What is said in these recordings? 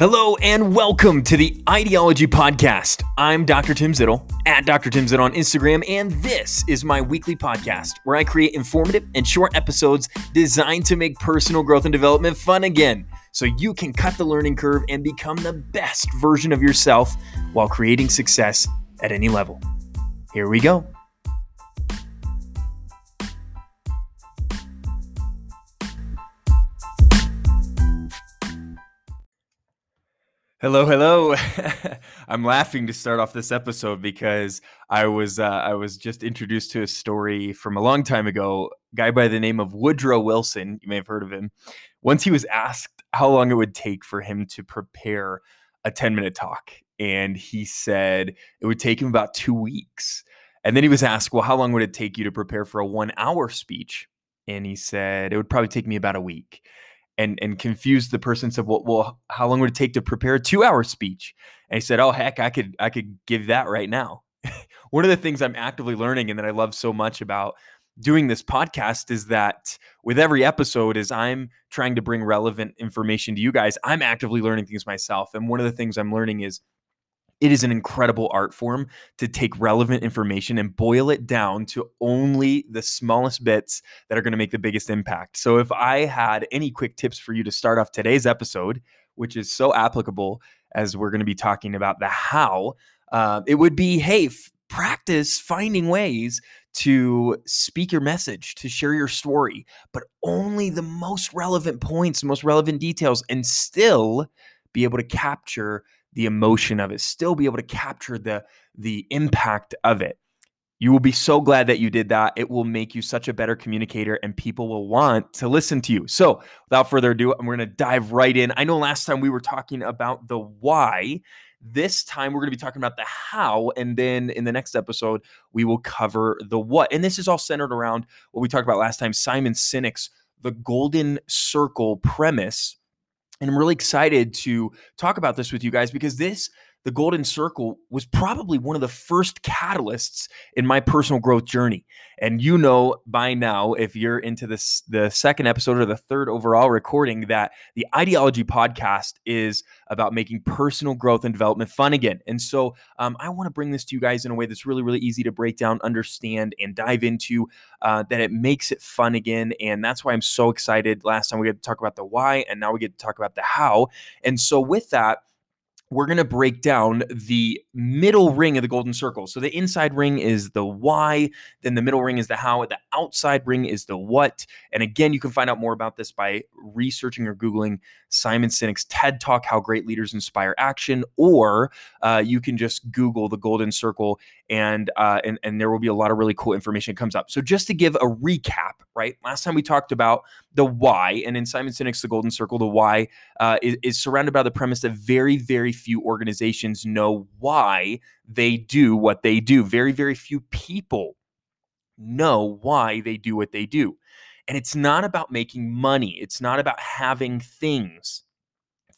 Hello and welcome to the Ideology Podcast. I'm Dr. Tim Zittel at Dr. Tim Zittel on Instagram, and this is my weekly podcast where I create informative and short episodes designed to make personal growth and development fun again so you can cut the learning curve and become the best version of yourself while creating success at any level. Here we go. Hello, hello. I'm laughing to start off this episode because I was uh, I was just introduced to a story from a long time ago. A guy by the name of Woodrow Wilson, you may have heard of him. Once he was asked how long it would take for him to prepare a 10 minute talk, and he said it would take him about two weeks. And then he was asked, "Well, how long would it take you to prepare for a one hour speech?" And he said it would probably take me about a week and and confused the person said well, well how long would it take to prepare a two hour speech? And he said oh heck i could i could give that right now. One of the things i'm actively learning and that i love so much about doing this podcast is that with every episode as i'm trying to bring relevant information to you guys. I'm actively learning things myself and one of the things i'm learning is it is an incredible art form to take relevant information and boil it down to only the smallest bits that are going to make the biggest impact. So, if I had any quick tips for you to start off today's episode, which is so applicable as we're going to be talking about the how, uh, it would be hey, f- practice finding ways to speak your message, to share your story, but only the most relevant points, most relevant details, and still be able to capture the emotion of it, still be able to capture the the impact of it. You will be so glad that you did that. It will make you such a better communicator and people will want to listen to you. So, without further ado, we're going to dive right in. I know last time we were talking about the why. This time we're going to be talking about the how. And then in the next episode, we will cover the what. And this is all centered around what we talked about last time Simon Sinek's The Golden Circle premise and I'm really excited to talk about this with you guys because this, the Golden Circle, was probably one of the first catalysts in my personal growth journey. And you know by now, if you're into this, the second episode or the third overall recording, that the Ideology podcast is about making personal growth and development fun again. And so um, I want to bring this to you guys in a way that's really, really easy to break down, understand, and dive into uh, that it makes it fun again. And that's why I'm so excited. Last time we got to talk about the why, and now we get to talk about the how. And so with that, we're going to break down the middle ring of the golden circle. So the inside ring is the why, then the middle ring is the how, the outside ring is the what. And again, you can find out more about this by researching or Googling Simon Sinek's TED Talk, How Great Leaders Inspire Action, or uh, you can just Google the golden circle and, uh, and, and there will be a lot of really cool information that comes up. So just to give a recap, right? Last time we talked about the why, and in Simon Sinek's The Golden Circle, the why uh, is, is surrounded by the premise that very, very few organizations know why they do what they do. Very, very few people know why they do what they do. And it's not about making money, it's not about having things.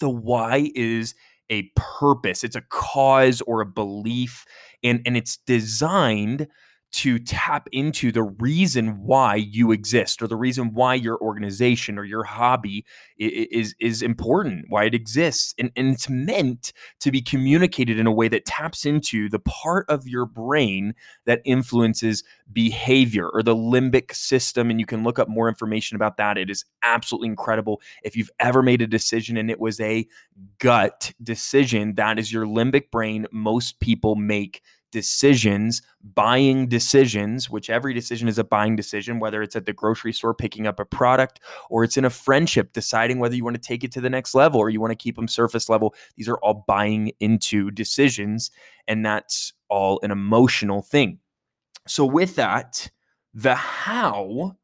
The why is a purpose, it's a cause or a belief, and, and it's designed to tap into the reason why you exist or the reason why your organization or your hobby is is important why it exists. And, and it's meant to be communicated in a way that taps into the part of your brain that influences behavior or the limbic system and you can look up more information about that. It is absolutely incredible. If you've ever made a decision and it was a gut decision that is your limbic brain most people make decisions, buying decisions, which every decision is a buying decision, whether it's at the grocery store picking up a product or it's in a friendship deciding whether you want to take it to the next level or you want to keep them surface level. These are all buying into decisions, and that's all an emotional thing. So, with that, the how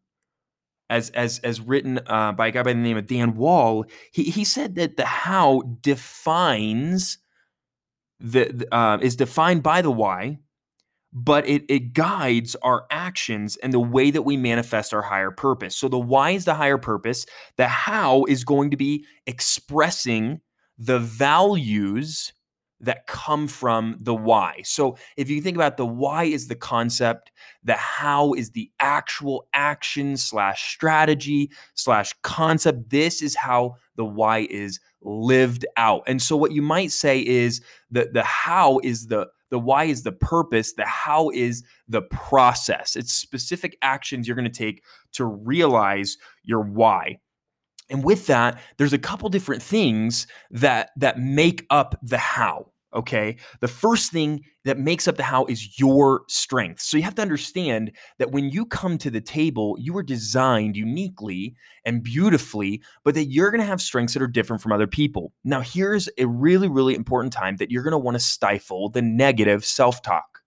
as as as written uh, by a guy by the name of Dan Wall, he he said that the how defines the, uh, is defined by the why, but it, it guides our actions and the way that we manifest our higher purpose. So the why is the higher purpose, the how is going to be expressing the values that come from the why. So if you think about the why is the concept, the how is the actual action slash strategy slash concept. This is how the why is lived out. And so what you might say is the the how is the the why is the purpose, the how is the process. It's specific actions you're going to take to realize your why. And with that, there's a couple different things that that make up the how. Okay. The first thing that makes up the how is your strength. So you have to understand that when you come to the table, you are designed uniquely and beautifully, but that you're going to have strengths that are different from other people. Now, here's a really, really important time that you're going to want to stifle the negative self talk.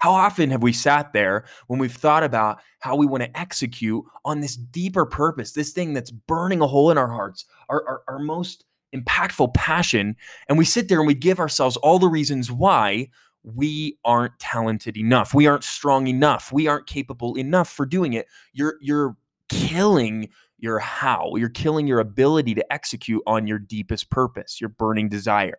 How often have we sat there when we've thought about how we want to execute on this deeper purpose, this thing that's burning a hole in our hearts, our, our, our most impactful passion. And we sit there and we give ourselves all the reasons why we aren't talented enough. We aren't strong enough. We aren't capable enough for doing it. You're you're killing your how. You're killing your ability to execute on your deepest purpose, your burning desire.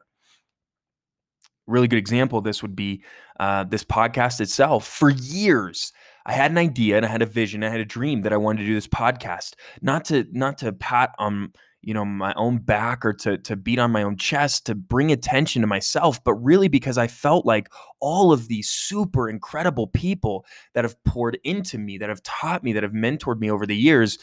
Really good example of this would be uh, this podcast itself. For years, I had an idea and I had a vision, I had a dream that I wanted to do this podcast, not to not to pat on you know my own back or to to beat on my own chest to bring attention to myself but really because I felt like all of these super incredible people that have poured into me that have taught me that have mentored me over the years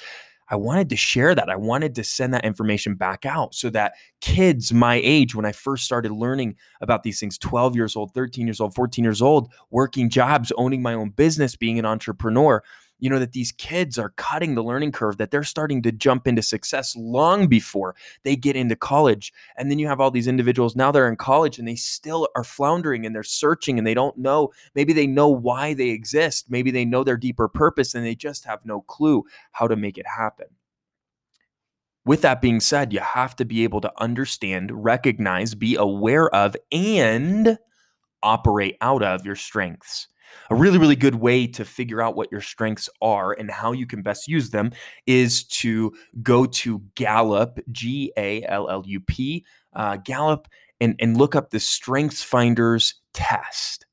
I wanted to share that. I wanted to send that information back out so that kids my age, when I first started learning about these things 12 years old, 13 years old, 14 years old, working jobs, owning my own business, being an entrepreneur, you know that these kids are cutting the learning curve that they're starting to jump into success long before they get into college. And then you have all these individuals now they're in college and they still are floundering and they're searching and they don't know maybe they know why they exist. Maybe they know their deeper purpose and they just have no clue how to make it happen. With that being said, you have to be able to understand, recognize, be aware of, and operate out of your strengths. A really, really good way to figure out what your strengths are and how you can best use them is to go to Gallup, G A L L U P, uh, Gallup, and, and look up the Strengths Finders test.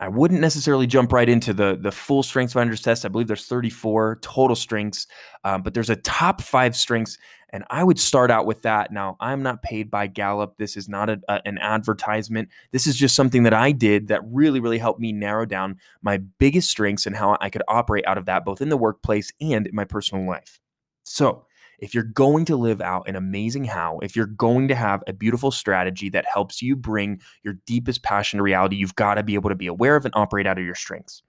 I wouldn't necessarily jump right into the the full strengths finders test. I believe there's 34 total strengths, um, but there's a top five strengths, and I would start out with that. Now, I'm not paid by Gallup. This is not a, a, an advertisement. This is just something that I did that really, really helped me narrow down my biggest strengths and how I could operate out of that, both in the workplace and in my personal life. So, if you're going to live out an amazing how, if you're going to have a beautiful strategy that helps you bring your deepest passion to reality, you've got to be able to be aware of and operate out of your strengths.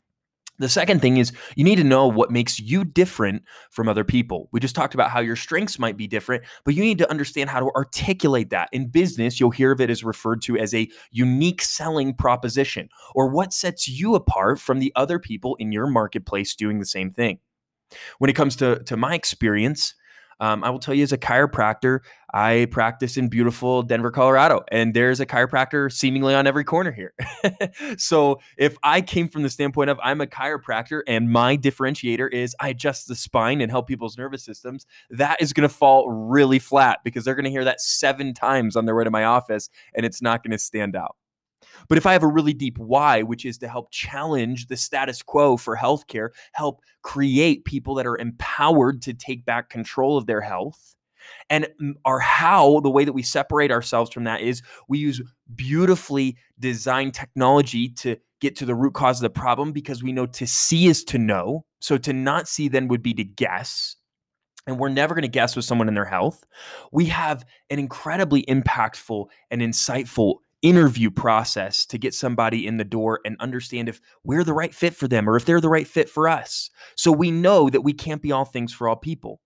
The second thing is you need to know what makes you different from other people. We just talked about how your strengths might be different, but you need to understand how to articulate that. In business, you'll hear of it as referred to as a unique selling proposition or what sets you apart from the other people in your marketplace doing the same thing. When it comes to, to my experience, um, I will tell you, as a chiropractor, I practice in beautiful Denver, Colorado, and there's a chiropractor seemingly on every corner here. so if I came from the standpoint of I'm a chiropractor and my differentiator is I adjust the spine and help people's nervous systems, that is going to fall really flat because they're going to hear that seven times on their way to my office, and it's not going to stand out. But if I have a really deep why, which is to help challenge the status quo for healthcare, help create people that are empowered to take back control of their health, and mm, our how, the way that we separate ourselves from that is we use beautifully designed technology to get to the root cause of the problem because we know to see is to know. So to not see then would be to guess. And we're never going to guess with someone in their health. We have an incredibly impactful and insightful interview process to get somebody in the door and understand if we're the right fit for them or if they're the right fit for us. So we know that we can't be all things for all people.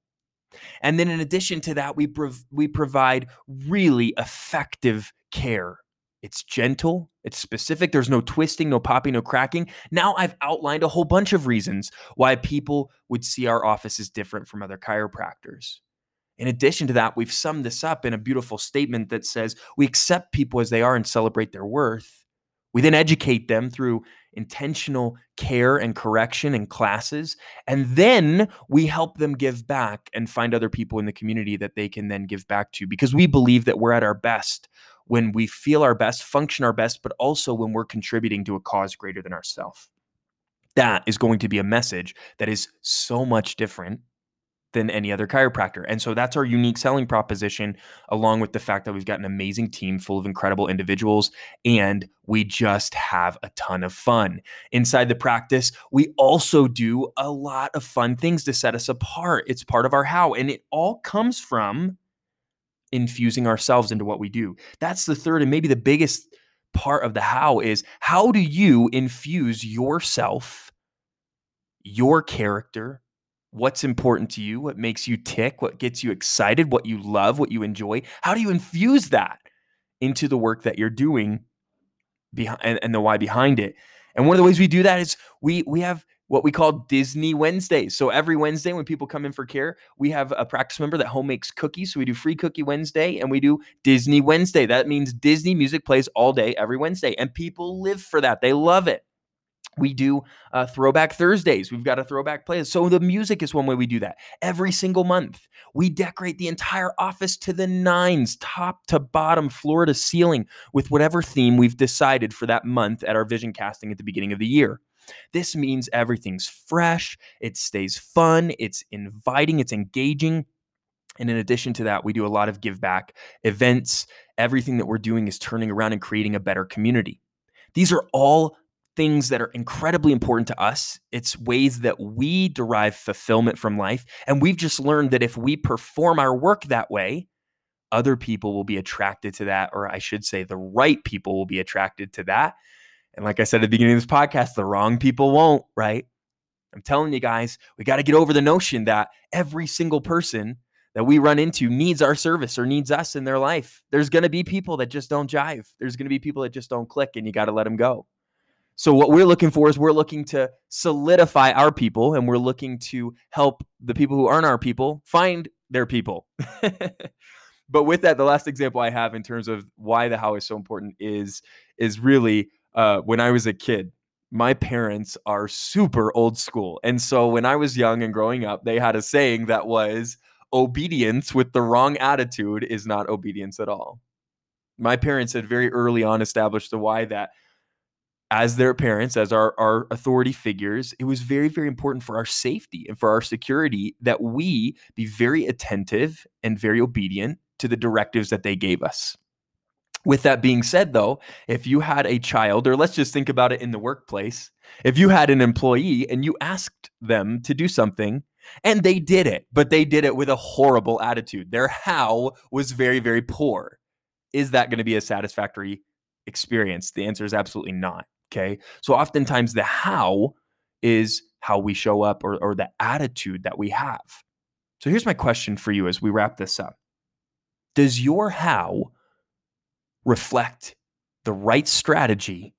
And then in addition to that, we prov- we provide really effective care. It's gentle, it's specific, there's no twisting, no popping, no cracking. Now I've outlined a whole bunch of reasons why people would see our office as different from other chiropractors. In addition to that, we've summed this up in a beautiful statement that says we accept people as they are and celebrate their worth. We then educate them through intentional care and correction and classes. And then we help them give back and find other people in the community that they can then give back to because we believe that we're at our best when we feel our best, function our best, but also when we're contributing to a cause greater than ourselves. That is going to be a message that is so much different than any other chiropractor. And so that's our unique selling proposition, along with the fact that we've got an amazing team full of incredible individuals and we just have a ton of fun. Inside the practice, we also do a lot of fun things to set us apart. It's part of our how, and it all comes from infusing ourselves into what we do. That's the third and maybe the biggest part of the how is how do you infuse yourself, your character, what's important to you, what makes you tick, what gets you excited, what you love, what you enjoy. How do you infuse that into the work that you're doing behind and, and the why behind it? And one of the ways we do that is we we have what we call Disney Wednesdays. So every Wednesday when people come in for care, we have a practice member that home makes cookies. So we do free cookie Wednesday and we do Disney Wednesday. That means Disney music plays all day every Wednesday and people live for that. They love it. We do uh, throwback Thursdays. We've got a throwback playlist. So the music is one way we do that. Every single month, we decorate the entire office to the nines, top to bottom, floor to ceiling, with whatever theme we've decided for that month at our vision casting at the beginning of the year. This means everything's fresh, it stays fun, it's inviting, it's engaging. And in addition to that, we do a lot of give back events. Everything that we're doing is turning around and creating a better community. These are all things that are incredibly important to us. It's ways that we derive fulfillment from life. And we've just learned that if we perform our work that way, other people will be attracted to that, or I should say, the right people will be attracted to that. And like I said at the beginning of this podcast, the wrong people won't, right? I'm telling you guys, we got to get over the notion that every single person that we run into needs our service or needs us in their life. There's going to be people that just don't jive. There's going to be people that just don't click, and you got to let them go. So what we're looking for is we're looking to solidify our people and we're looking to help the people who aren't our people find their people. but with that, the last example I have in terms of why the how is so important is is really uh, when I was a kid. My parents are super old school. And so when I was young and growing up, they had a saying that was obedience with the wrong attitude is not obedience at all. My parents had very early on established the why that as their parents, as our, our authority figures, it was very, very important for our safety and for our security that we be very attentive and very obedient to the directives that they gave us. With that being said, though, if you had a child, or let's just think about it in the workplace, if you had an employee and you asked them to do something and they did it, but they did it with a horrible attitude, their how was very, very poor, is that going to be a satisfactory experience? The answer is absolutely not. Okay. So oftentimes the how is how we show up or, or the attitude that we have. So here's my question for you as we wrap this up Does your how reflect the right strategy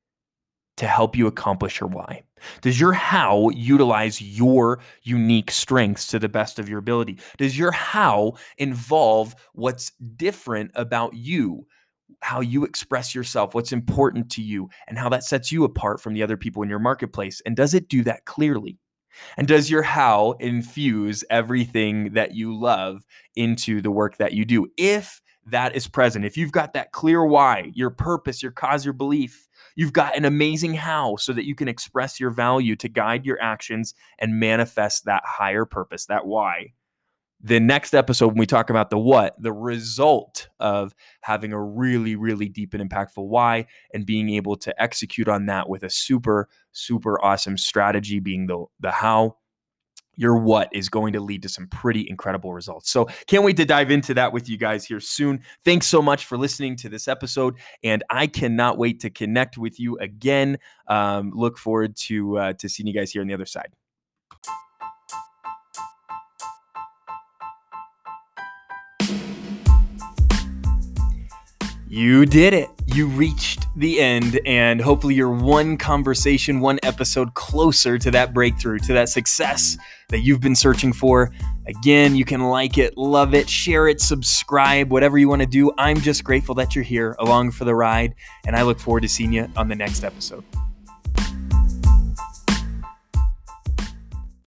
to help you accomplish your why? Does your how utilize your unique strengths to the best of your ability? Does your how involve what's different about you? How you express yourself, what's important to you, and how that sets you apart from the other people in your marketplace? And does it do that clearly? And does your how infuse everything that you love into the work that you do? If that is present, if you've got that clear why, your purpose, your cause, your belief, you've got an amazing how so that you can express your value to guide your actions and manifest that higher purpose, that why the next episode when we talk about the what the result of having a really really deep and impactful why and being able to execute on that with a super super awesome strategy being the the how your what is going to lead to some pretty incredible results. So, can't wait to dive into that with you guys here soon. Thanks so much for listening to this episode, and I cannot wait to connect with you again. Um, look forward to uh, to seeing you guys here on the other side. You did it. You reached the end, and hopefully, you're one conversation, one episode closer to that breakthrough, to that success that you've been searching for. Again, you can like it, love it, share it, subscribe, whatever you want to do. I'm just grateful that you're here along for the ride, and I look forward to seeing you on the next episode.